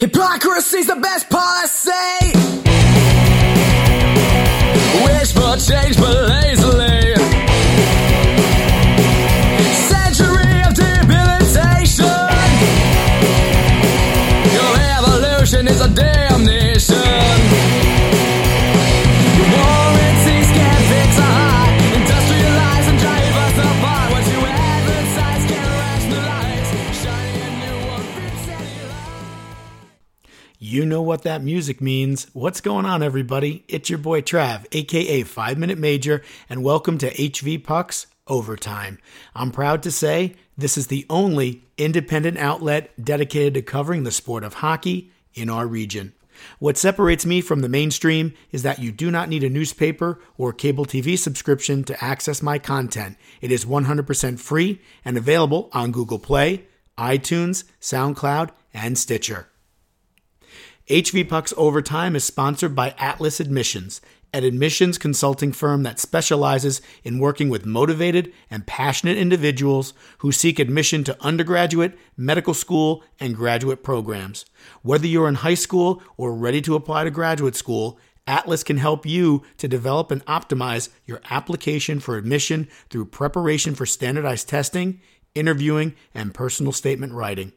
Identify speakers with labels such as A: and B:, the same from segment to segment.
A: Hypocrisy's the best policy. Wish for change, but lazily. What
B: that music means. What's going on, everybody? It's your boy Trav, aka 5 Minute Major, and welcome to HV Pucks Overtime. I'm proud to say this is the only independent outlet dedicated to covering the sport of hockey in our region. What separates me from the mainstream is that you do not need a newspaper or cable TV subscription to access my content. It is 100% free and available on Google Play, iTunes, SoundCloud, and Stitcher. HV Pucks Overtime is sponsored by Atlas Admissions, an admissions consulting firm that specializes in working with motivated and passionate individuals who seek admission to undergraduate, medical school, and graduate programs. Whether you're in high school or ready to apply to graduate school, Atlas can help you to develop and optimize your application for admission through preparation for standardized testing, interviewing, and personal statement writing.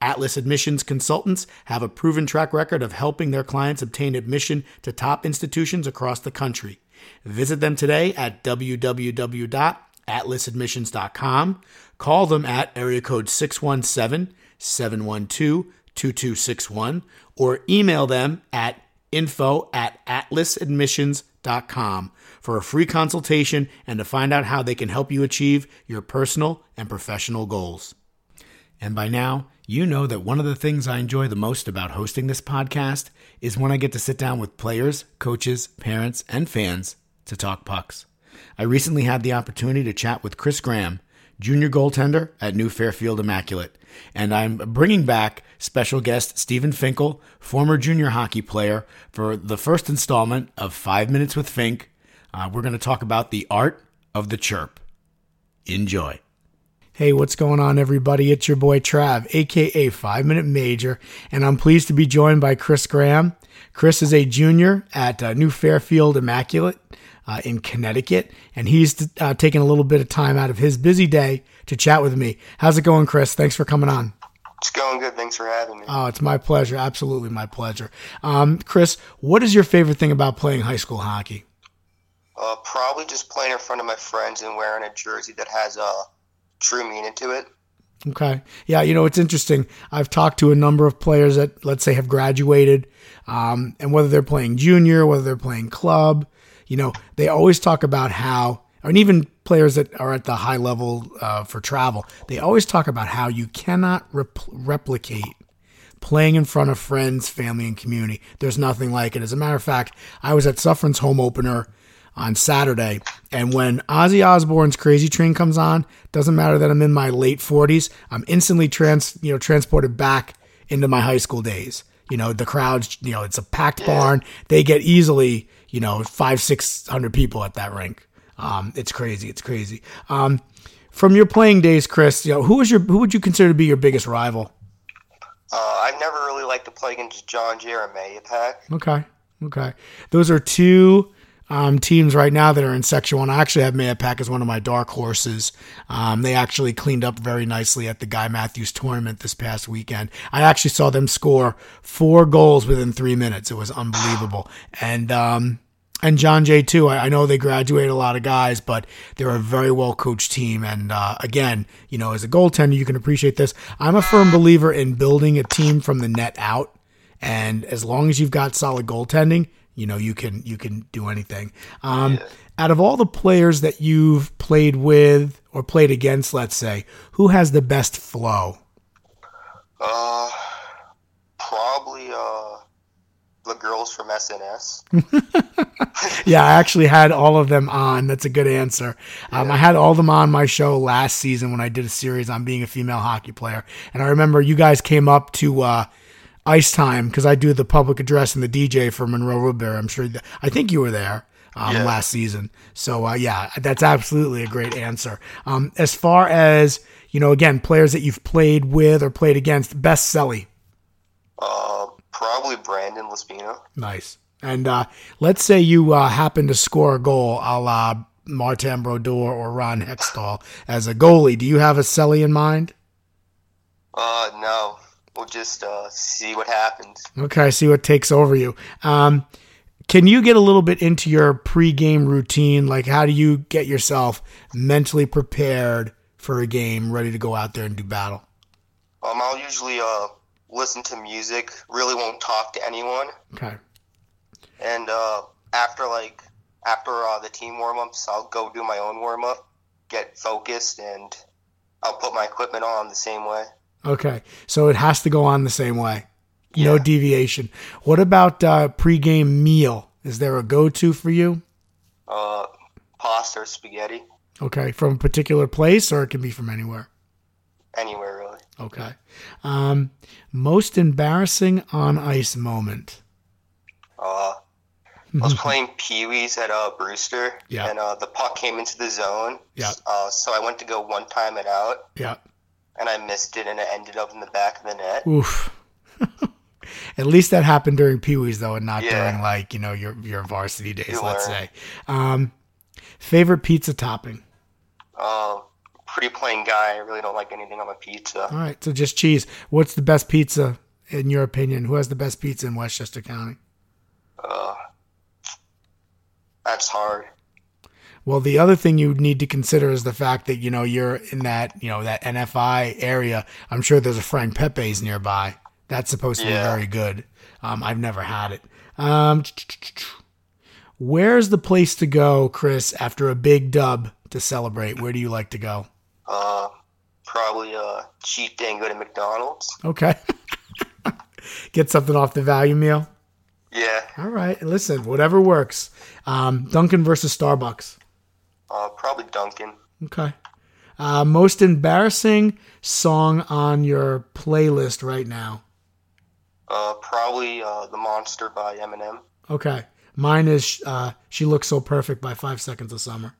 B: Atlas Admissions Consultants have a proven track record of helping their clients obtain admission to top institutions across the country. Visit them today at www.atlasadmissions.com. Call them at area code 617 712 2261 or email them at info at atlasadmissions.com for a free consultation and to find out how they can help you achieve your personal and professional goals. And by now, you know that one of the things I enjoy the most about hosting this podcast is when I get to sit down with players, coaches, parents, and fans to talk pucks. I recently had the opportunity to chat with Chris Graham, junior goaltender at New Fairfield Immaculate. And I'm bringing back special guest Stephen Finkel, former junior hockey player, for the first installment of Five Minutes with Fink. Uh, we're going to talk about the art of the chirp. Enjoy. Hey, what's going on, everybody? It's your boy Trav, aka Five Minute Major, and I'm pleased to be joined by Chris Graham. Chris is a junior at uh, New Fairfield Immaculate uh, in Connecticut, and he's uh, taking a little bit of time out of his busy day to chat with me. How's it going, Chris? Thanks for coming on.
C: It's going good. Thanks for having me.
B: Oh, it's my pleasure. Absolutely my pleasure. Um, Chris, what is your favorite thing about playing high school hockey?
C: Uh, probably just playing in front of my friends and wearing a jersey that has a true meaning to it.
B: Okay. Yeah, you know, it's interesting. I've talked to a number of players that, let's say, have graduated, um, and whether they're playing junior, whether they're playing club, you know, they always talk about how, and even players that are at the high level uh, for travel, they always talk about how you cannot rep- replicate playing in front of friends, family, and community. There's nothing like it. As a matter of fact, I was at Suffern's home opener on Saturday. And when Ozzy Osbourne's Crazy Train comes on, doesn't matter that I'm in my late 40s, I'm instantly trans, you know, transported back into my high school days. You know, the crowds, you know, it's a packed barn. They get easily, you know, five, six hundred people at that rink. Um, it's crazy. It's crazy. Um, from your playing days, Chris, you know, who was your, who would you consider to be your biggest rival?
C: Uh, I've never really liked to play against John Jeremiah Pack.
B: Okay. Okay. Those are two um, teams right now that are in Section 1. I actually have Mahopac as one of my dark horses. Um, they actually cleaned up very nicely at the Guy Matthews tournament this past weekend. I actually saw them score four goals within three minutes. It was unbelievable. And, um, and John Jay too. I, I know they graduate a lot of guys, but they're a very well coached team. And uh, again, you know, as a goaltender, you can appreciate this. I'm a firm believer in building a team from the net out. And as long as you've got solid goaltending, you know you can you can do anything. Um,
C: Yeah.
B: Out of all the players that you've played with or played against, let's say, who has the best flow?
C: Uh, probably uh, the girls from SNS.
B: Yeah, I actually had all of them on. That's a good answer. Um, I had all of them on my show last season when I did a series on being a female hockey player, and I remember you guys came up to. Uh, Ice time because I do the public address and the DJ for Monroe Woodbury. I'm sure. That, I think you were there um,
C: Yeah.
B: last season. So uh, yeah, that's absolutely a great answer. Um, as far as you know, again, players that you've played with or played against, best celly.
C: Uh, Probably Brandon Lespino.
B: Nice. And uh, let's say you uh, happen to score a goal a la Martin Brodeur or Ron Hextall as a goalie. Do you have a celly in mind?
C: Uh, no. We'll just uh, see what happens.
B: Okay, see what takes over you. Um, can you get a little bit into your pregame routine? Like, how do you get yourself mentally prepared for a game, ready to go out there and do battle?
C: Um, I'll usually uh, listen to music. Really won't talk to anyone.
B: Okay.
C: And uh, after like after uh, the team warm ups, I'll go do my own warm up, get focused, and I'll put my equipment on the same way.
B: Okay. So it has to go on the same way. No deviation. What about uh, pregame meal? Is there a go-to for you?
C: Uh, pasta or spaghetti,
B: Okay, from a particular place, or it can be from anywhere.
C: anywhere really.
B: Okay. Um, most embarrassing on ice moment.
C: Uh, I was playing Pee Wee's at uh, Brewster,
B: Yeah.
C: and uh, the puck came into the zone.
B: Yeah.
C: Uh, so I went to go one time it out,
B: Yeah.
C: And I missed it, and it ended up in the back of the net.
B: Oof. At least that happened during Pee Wee's though, and not
C: Yeah.
B: during like you know your your varsity days.
C: You
B: let's
C: learn.
B: say. Um, favorite pizza topping.
C: Uh, pretty plain guy. I really don't like anything on my pizza.
B: All right, so just cheese. What's the best pizza in your opinion? Who has the best pizza in Westchester County?
C: Uh, that's hard.
B: Well, the other thing you need to consider is the fact that you know you're in that you know that NFI area. I'm sure there's a Frank Pepe's nearby. That's supposed to
C: Yeah.
B: be very good. Um, I've never had it. Um, where's the place to go, Chris, after a big dub to celebrate? Where do you like to go?
C: Uh, probably a cheap day and go to McDonald's.
B: Okay, get something off the value meal.
C: Yeah.
B: All right, listen, whatever works. Um, Dunkin' versus Starbucks.
C: Uh, probably Dunkin'.
B: Okay. Uh, most embarrassing song on your playlist right now.
C: Uh, probably uh, The Monster by Eminem.
B: Okay. Mine is uh, She Looks So Perfect by Five Seconds of Summer.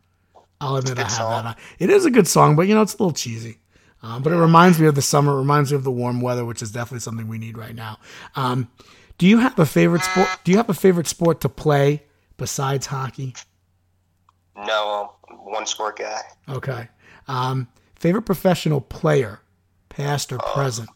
B: I'll admit I have
C: song.
B: that. It is a good song, but you know, it's a little cheesy. Um, but it reminds me of the summer. It reminds me of the warm weather, which is definitely something we need right now. Um, do you have a favorite sport? Do you have a favorite sport to play besides hockey?
C: No, one sport guy.
B: Okay. Um, favorite professional player, past or present?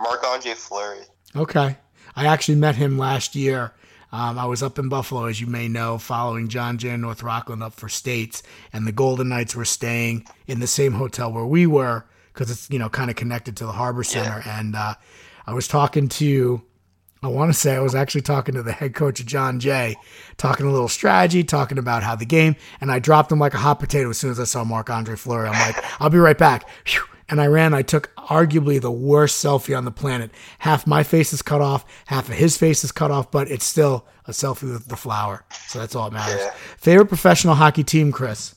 C: Marc Andre Fleury.
B: Okay. I actually met him last year. Um, I was up in Buffalo, as you may know, following John Jay North Rockland up for states, and the Golden Knights were staying in the same hotel where we were because it's you know kind of connected to the Harbor Center. And uh, I was talking to, I want to say I was actually talking to the head coach of John Jay, talking a little strategy, talking about how the game, and I dropped him like a hot potato as soon as I saw Marc Andre Fleury. I'm like, I'll be right back. And I ran. I took arguably the worst selfie on the planet. Half my face is cut off, half of his face is cut off, but it's still a selfie with the flower. So that's all that matters.
C: Yeah.
B: Favorite professional hockey team, Chris?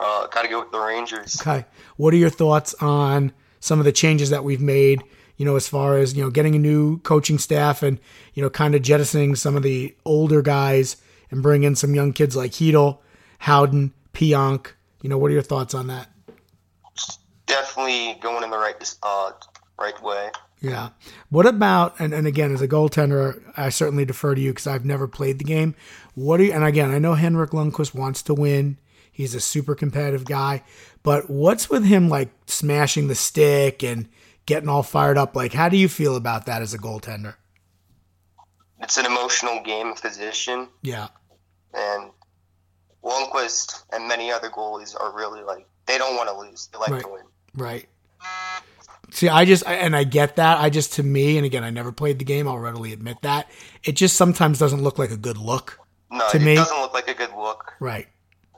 C: Uh, gotta go with the Rangers.
B: Okay. What are your thoughts on some of the changes that we've made? You know, as far as you know, getting a new coaching staff and you know, kind of jettisoning some of the older guys and bring in some young kids like Chytil, Howden, Pionk. You know, what are your thoughts on that?
C: Definitely going in the right uh right way.
B: Yeah. What about and, and again as a goaltender, I certainly defer to you because I've never played the game. What do you and again I know Henrik Lundqvist wants to win. He's a super competitive guy, but what's with him like smashing the stick and getting all fired up? Like, how do you feel about that as a goaltender?
C: It's an emotional game of position,
B: Yeah.
C: and Lundqvist and many other goalies are really like they don't want to lose. They like
B: Right.
C: to win.
B: Right. See, I just and I get that. I just to me, and again, I never played the game. I'll readily admit that. It just sometimes doesn't look like a good look.
C: No,
B: To
C: it
B: me-
C: doesn't look like a good look.
B: Right.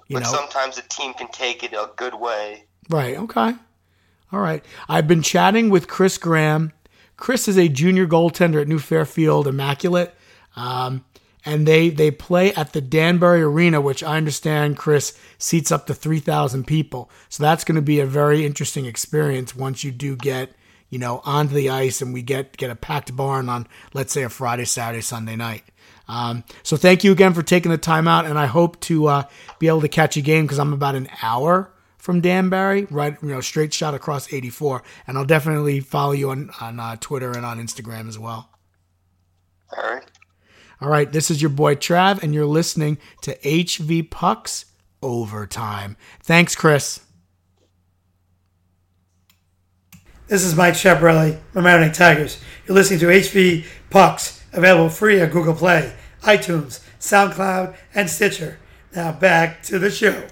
B: You
C: But
B: know.
C: sometimes a team can take it a good way.
B: Right. Okay. All right. I've been chatting with Chris Graham. Chris is a junior goaltender at New Fairfield Immaculate, um, and they they play at the Danbury Arena, which I understand Chris seats up to three thousand people. So that's going to be a very interesting experience once you do get you know onto the ice and we get get a packed barn on let's say a Friday, Saturday, Sunday night. Um, so thank you again for taking the time out, and I hope to uh, be able to catch a game because I'm about an hour from Danbury, right? You know, straight shot across 84, and I'll definitely follow you on on uh, Twitter and on Instagram as well.
C: All right.
B: All right, this is your boy Trav, and you're listening to HV Pucks Overtime. Thanks, Chris.
D: This is Mike Chaparelli from Marinate Tigers. You're listening to HV Pucks, available free at Google Play, iTunes, SoundCloud, and Stitcher. Now back to the show.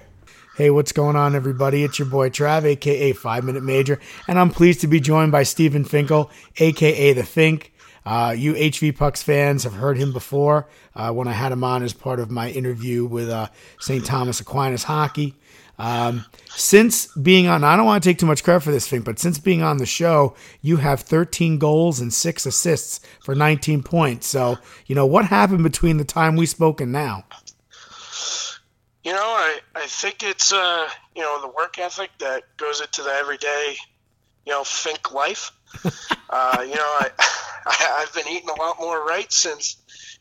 B: Hey, what's going on, everybody? It's your boy Trav, aka Five Minute Major, and I'm pleased to be joined by Stephen Finkel, aka The Fink. Uh, you HV Pucks fans have heard him before uh, when I had him on as part of my interview with uh, St. Thomas Aquinas Hockey. Um, since being on, I don't want to take too much credit for this thing, but since being on the show, you have 13 goals and six assists for 19 points. So, you know, what happened between the time we spoke and now?
E: You know, I, I think it's uh you know the work ethic that goes into the everyday, you know, think life. uh, you know, I, I I've been eating a lot more right since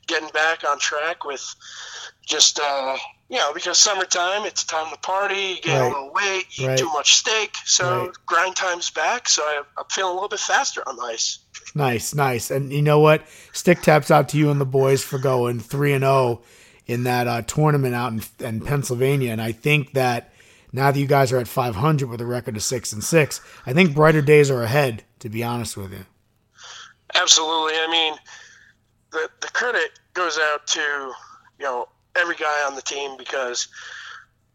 E: getting back on track with just uh you know because summertime it's time to party, you get
B: Right.
E: a little weight, you
B: Right.
E: eat too much steak, so
B: Right.
E: grind time's back. So I, I'm feeling a little bit faster on the ice.
B: Nice, nice. And you know what? Stick taps out to you and the boys for going 3 and 0 in that uh, tournament out in, in Pennsylvania. And I think that now that you guys are at 500 with a record of 6 and 6, I think brighter days are ahead, to be honest with you.
E: Absolutely. I mean, the the credit goes out to you know every guy on the team because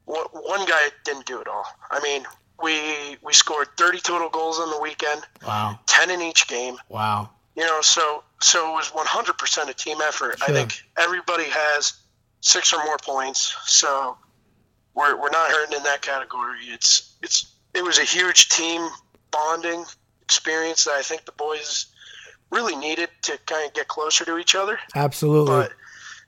E: one one guy didn't do it all. I mean, we we scored 30 total goals on the weekend,
B: Wow.
E: 10 in each game.
B: Wow.
E: You know, so so it was 100% a team effort. I think everybody has six or more points, so we're we're not hurting in that category. It's it's it was a huge team bonding experience that I think the boys really needed to kind of get closer to each other.
B: Absolutely.
E: But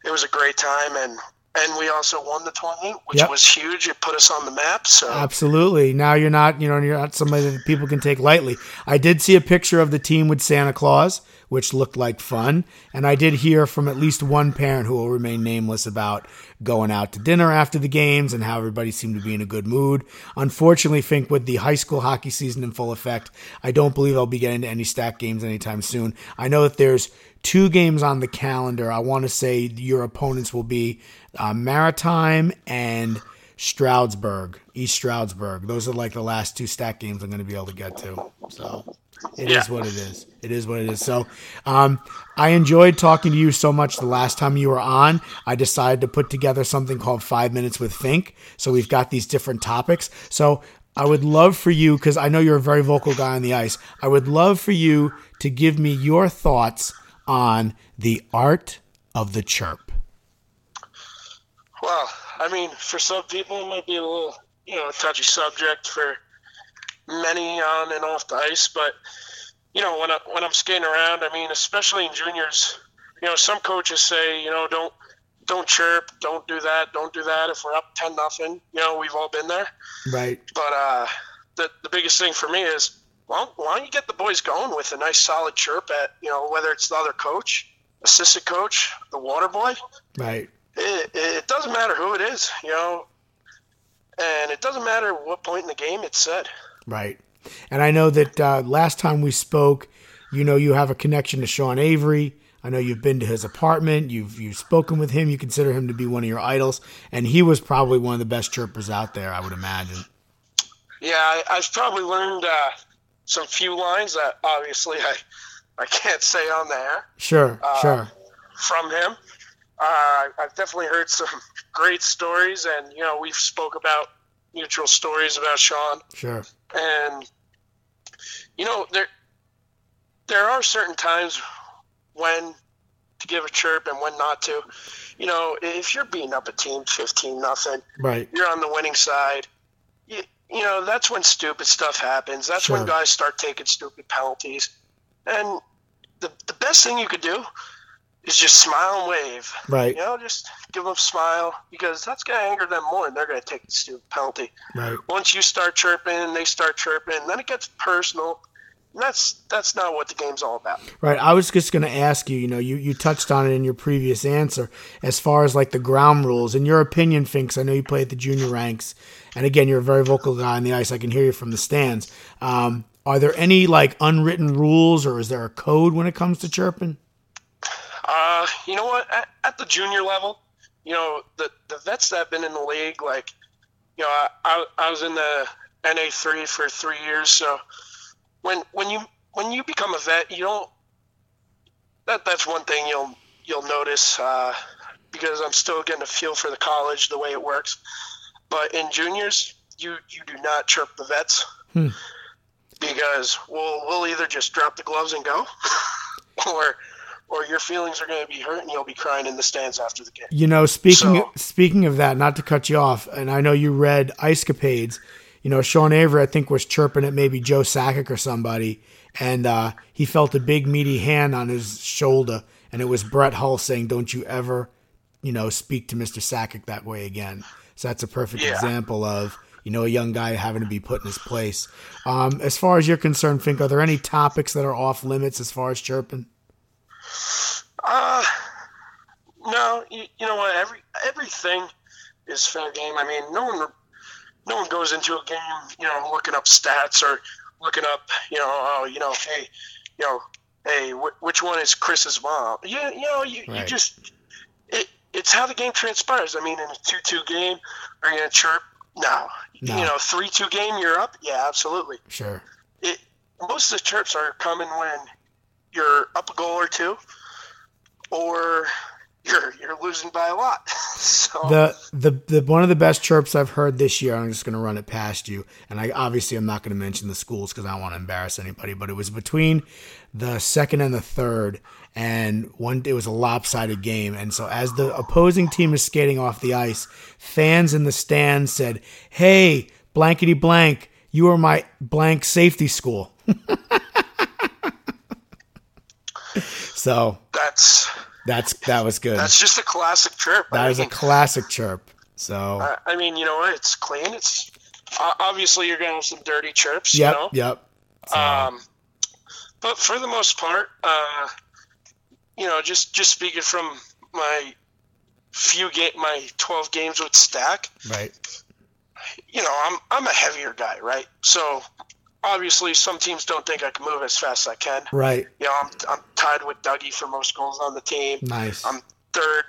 E: it was a great time, and and we also won the tournament, which
B: Yep.
E: was huge. It put us on the map. So
B: Absolutely. Now you're not, you know, you're not somebody that people can take lightly. I did see a picture of the team with Santa Claus, which looked like fun, and I did hear from at least one parent who will remain nameless about going out to dinner after the games and how everybody seemed to be in a good mood. Unfortunately, think with the high school hockey season in full effect, I don't believe I'll be getting to any stack games anytime soon. I know that there's two games on the calendar. I want to say your opponents will be uh, Maritime and Stroudsburg, East Stroudsburg. Those are like the last two stack games I'm going to be able to get to. So it is
E: Yeah.
B: what it is. It is what it is. So um, I enjoyed talking to you so much the last time you were on. I decided to put together something called Five Minutes with Fink. So we've got these different topics. So I would love for you, because I know you're a very vocal guy on the ice, I would love for you to give me your thoughts on the art of the chirp.
E: Well, I mean, for some people, it might be a little, you know, touchy subject. For many on and off the ice, but you know, when I when I'm skating around, I mean, especially in juniors, you know, some coaches say, you know, don't don't chirp, don't do that, don't do that. If we're up ten nothing, you know, we've all been there.
B: Right.
E: But uh, the the biggest thing for me is, well, why don't you get the boys going with a nice solid chirp at, you know, whether it's the other coach, assistant coach, the water boy
B: Right.
E: it, it doesn't matter who it is, you know, and it doesn't matter what point in the game it's said.
B: Right. And I know that uh, last time we spoke, you know, you have a connection to Sean Avery. I know you've been to his apartment. You've you've spoken with him. You consider him to be one of your idols, and he was probably one of the best chirpers out there. I would imagine.
E: Yeah, I, I've probably learned uh, some few lines that obviously I, I can't say on the air
B: Sure.
E: Uh,
B: sure.
E: from him. Uh, I've definitely heard some great stories, and you know we've spoke about mutual stories about Sean.
B: Sure.
E: and you know there there are certain times when to give a chirp and when not to. You know, if you're beating up a team fifteen nothing,
B: Right.
E: you're on the winning side. You, you know that's when stupid stuff happens. That's
B: Sure.
E: when guys start taking stupid penalties, and the the best thing you could do is just smile and wave.
B: Right.
E: You know, just give them a smile because that's gonna anger them more, and they're gonna take the stupid penalty
B: Right.
E: once you start chirping, and they start chirping, then it gets personal. And that's that's not what the game's all about.
B: Right. I was just going to ask you, you know, you, you touched on it in your previous answer as far as like the ground rules. In your opinion, Finks, I know you play at the junior ranks. And again, you're a very vocal guy on the ice. I can hear you from the stands. Um, are there any like unwritten rules or is there a code when it comes to chirping?
E: Uh, you know what? At, at the junior level, you know, the the vets that have been in the league, like, you know, I, I, I was in the NA three for three years, so when when you when you become a vet, you don't. That that's one thing you'll you'll notice uh, because I'm still getting a feel for the college, the way it works. But in juniors, you you do not chirp the vets because we'll we'll either just drop the gloves and go, or or your feelings are going to be hurt and you'll be crying in the stands after the game.
B: You know, speaking
E: So-
B: speaking of that, not to cut you off, and I know you read Ice Capades. You know, Sean Avery, I think, was chirping at maybe Joe Sakic or somebody, and uh, he felt a big meaty hand on his shoulder, and it was Brett Hull saying, "Don't you ever, you know, speak to Mister Sakic that way again." So that's a perfect
E: Yeah.
B: example of you know a young guy having to be put in his place. Um, as far as you're concerned, Fink, are there any topics that are off limits as far as chirping?
E: Uh, no, you, you know what? Every everything is fair game. I mean, no one no one goes into a game, you know, looking up stats or looking up, you know, oh, you know, hey, you know, hey, wh- which one is Chris's mom? You, you know, you, you just it it's how the game transpires. I mean, in a two-two game, are you gonna chirp? No.
B: No.
E: You know, three-two game, you're up. Yeah, absolutely
B: Sure.
E: it most of the chirps are coming when you're up a goal or two, or you're you're losing by a lot. so
B: the the the one of the best chirps I've heard this year. I'm just going to run it past you, and I obviously I'm not going to mention the schools because I don't want to embarrass anybody. But it was between the second and the third, and one it was a lopsided game. And so as the opposing team is skating off the ice, fans in the stands said, "Hey, blankety blank, you are my blank safety school." so
E: that's
B: that's that was good.
E: that's just a classic chirp.
B: That
E: I
B: is a classic chirp. So.
E: I- I mean, you know what? It's clean. It's uh, obviously you're gonna have some dirty chirps.
B: Yep,
E: You know?
B: yep. So,
E: Um, but for the most part, uh, you know, just just speaking from my few game, my 12 games with Stack,
B: right,
E: you know, I'm I'm a heavier guy, right? So obviously, some teams don't think I can move as fast as I can.
B: right,
E: You know, I'm I'm tied with Dougie for most goals on the team.
B: nice.
E: I'm third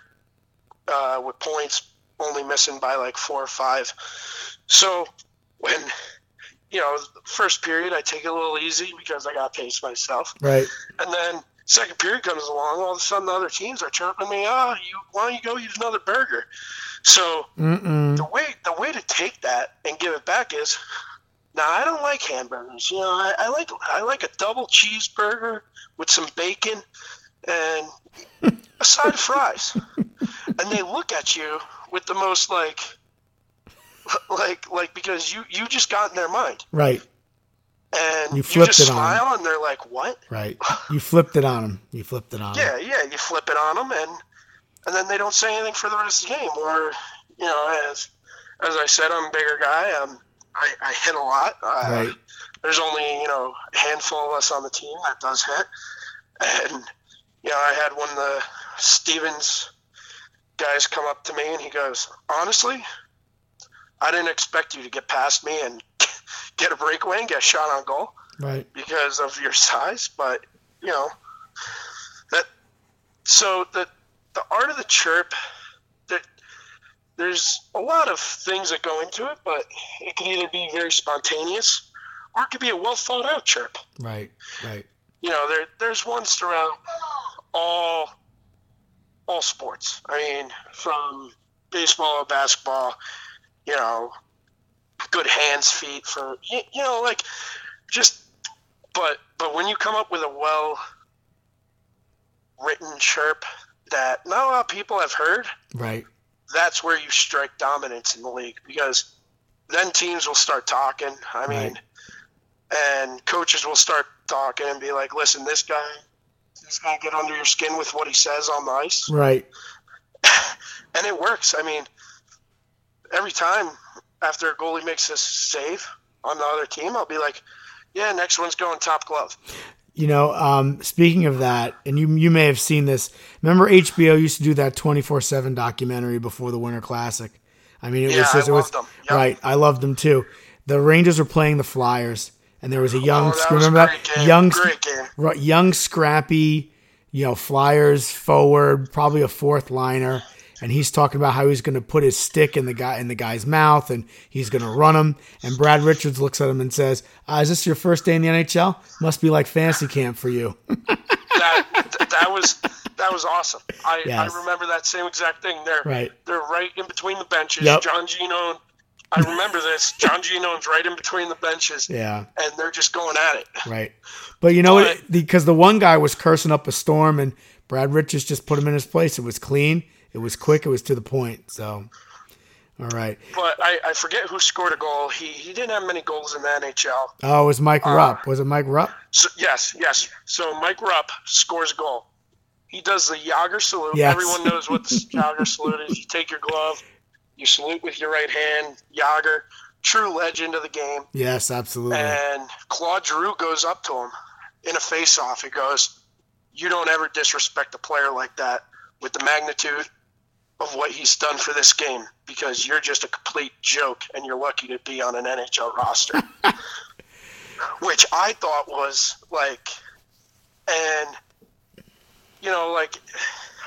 E: uh, with points, only missing by like four or five. So when you know first period, I take it a little easy because I got to pace myself,
B: right,
E: and then second period comes along. All of a sudden, the other teams are chirping me. Oh, you why don't you go eat another burger? So
B: Mm-mm.
E: the way the way to take that and give it back is now I don't like hamburgers. You know, I, I like I like a double cheeseburger with some bacon and a side of fries. And they look at you with the most like like like because you you just got in their mind
B: right,
E: and
B: You
E: you,
B: flipped
E: just
B: it on.
E: smile and they're like what
B: right. You flipped it on them. You flipped it on
E: yeah yeah you flip it on them and and then they don't say anything for the rest of the game or you know as as i said i'm a bigger guy um i, I hit a lot uh,
B: Right.
E: there's only you know a handful of us on the team that does hit and you know i had one of the stevens guys come up to me and he goes honestly i didn't expect you to get past me and get a breakaway and get shot on goal
B: Right,
E: because of your size, but you know that. So the the art of the chirp, that there's a lot of things that go into it, but it can either be very spontaneous or it could be a well thought out chirp.
B: right, right.
E: You know, there there's ones throughout all all sports. I mean, from baseball, basketball, you know, good hands, feet for you, you know, like just. But but when you come up with a well written chirp that not a lot of people have heard,
B: Right,
E: that's where you strike dominance in the league because then teams will start talking. I mean, and coaches will start talking and be like, "Listen, this guy, he's gonna get under your skin with what he says on the ice,"
B: right.
E: and it works. I mean, every time after a goalie makes a save on the other team, I'll be like, "Yeah, next one's going top glove."
B: You know, um, speaking of that, and you you may have seen this. Remember, HBO used to do that twenty four seven documentary before the Winter Classic. I mean, it
E: Yeah,
B: was just
E: I
B: it was
E: loved them. Yep.
B: right. I loved them too. The Rangers were playing the Flyers, and there was a young.
E: Oh, that
B: remember that
E: game.
B: young,
E: Great game.
B: right, young, scrappy you know, flyers forward, probably a fourth liner, and he's talking about how he's going to put his stick in the guy in the guy's mouth and he's going to run him. And Brad Richards looks at him and says, uh, "Is this your first day in the NHL? Must be like fantasy camp for you."
E: that that was that was awesome. I,
B: Yes.
E: I remember that same exact thing. They're
B: Right.
E: they're right in between the benches.
B: Yep.
E: John Gino, I remember this. John Gino's right in between the benches,
B: yeah.
E: and they're just going at it.
B: Right. But you know what? Because the one guy was cursing up a storm and Brad Richards just put him in his place. It was clean. It was quick. It was to the point. So, all right.
E: But I, I forget who scored a goal. He he didn't have many goals in the NHL.
B: Oh, it was Mike uh, Rupp. Was it Mike Rupp?
E: So, yes, yes. So Mike Rupp scores a goal. He does the Jagr salute.
B: Yes.
E: Everyone knows what the Jagr salute is. You take your glove, you salute with your right hand. Jagr, true legend of the game.
B: Yes, absolutely.
E: And Claude Giroux goes up to him in a face-off. He goes, "You don't ever disrespect a player like that with the magnitude of what he's done for this game because you're just a complete joke and you're lucky to be on an NHL roster." Which I thought was like, and you know, like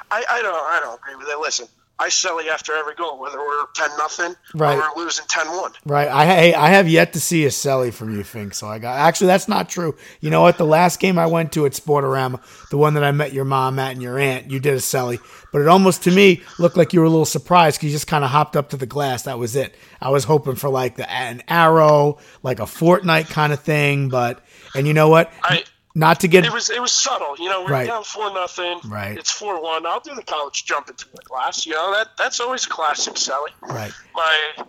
E: I, I don't I don't agree with it. Listen, I sell you after every goal, whether we're ten nothing
B: Right.
E: or we're losing ten one.
B: Right. I I have yet to see a celly from you, Fink. So I got actually that's not true. You know what? The last game I went to at Sportorama, the one that I met your mom at and your aunt, you did a celly. But it almost to me looked like you were a little surprised because you just kind of hopped up to the glass. That was it. I was hoping for like the an arrow, like a Fortnite kind of thing. But and you know what?
E: I
B: Not to get
E: it was it was subtle. You know, we're
B: Right.
E: down four nothing.
B: Right.
E: It's four one. I'll do the college jump into the glass. You know that that's always a classic, celly.
B: right.
E: My,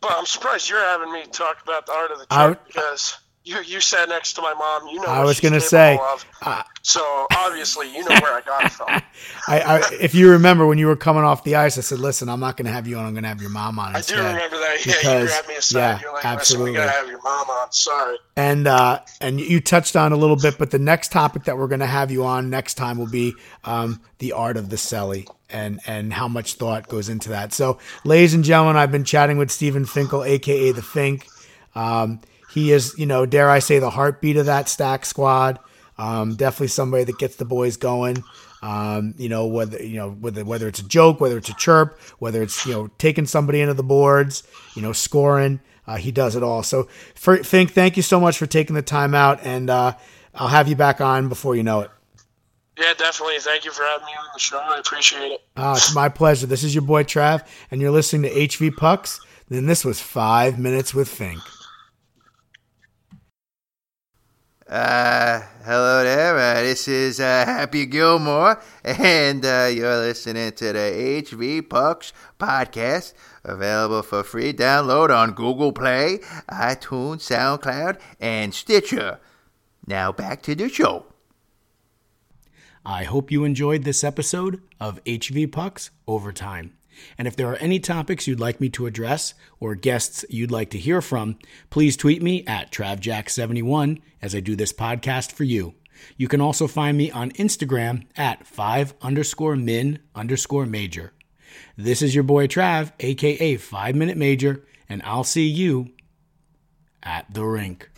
E: but I'm surprised you're having me talk about the art of the
B: I-
E: trick because you you sat next to my mom. You know.
B: I was gonna say,
E: of.
B: uh,
E: so obviously you know where I got it from.
B: I, I if you remember when you were coming off the ice, I said, "Listen, I'm not going to have you on. I'm going to have your mom on
E: I
B: instead."
E: do remember that. Yeah,
B: Because-
E: you grabbed me aside.
B: yeah,
E: you're like,
B: absolutely.
E: we gotta have your mom on. Sorry.
B: and uh, and you touched on a little bit, but the next topic that we're going to have you on next time will be um, the art of the celly and and how much thought goes into that. So, ladies and gentlemen, I've been chatting with Stephen Finkel, aka the Fink. Um, he is, you know, dare I say, the heartbeat of that stack squad. Um, definitely somebody that gets the boys going. Um, you know, whether you know whether whether it's a joke, whether it's a chirp, whether it's you know taking somebody into the boards, you know, scoring. Uh, he does it all. So, for, Fink, thank you so much for taking the time out, and uh, I'll have you back on before you know it.
E: Yeah, definitely. Thank you for having me on the show. I appreciate it.
B: Uh, it's my pleasure. This is your boy Trav, and you're listening to HV Pucks. Then this was five minutes with Fink.
F: Uh, hello there. Uh, this is uh, Happy Gilmore, and uh, you're listening to the HV Pucks podcast, available for free download on Google Play, iTunes, SoundCloud, and Stitcher. Now back to the show.
B: I hope you enjoyed this episode of HV Pucks Overtime. And if there are any topics you'd like me to address or guests you'd like to hear from, please tweet me at TravJack71 as I do this podcast for you. You can also find me on Instagram at 5 underscore min underscore major. This is your boy Trav, aka 5 Minute Major, and I'll see you at the rink.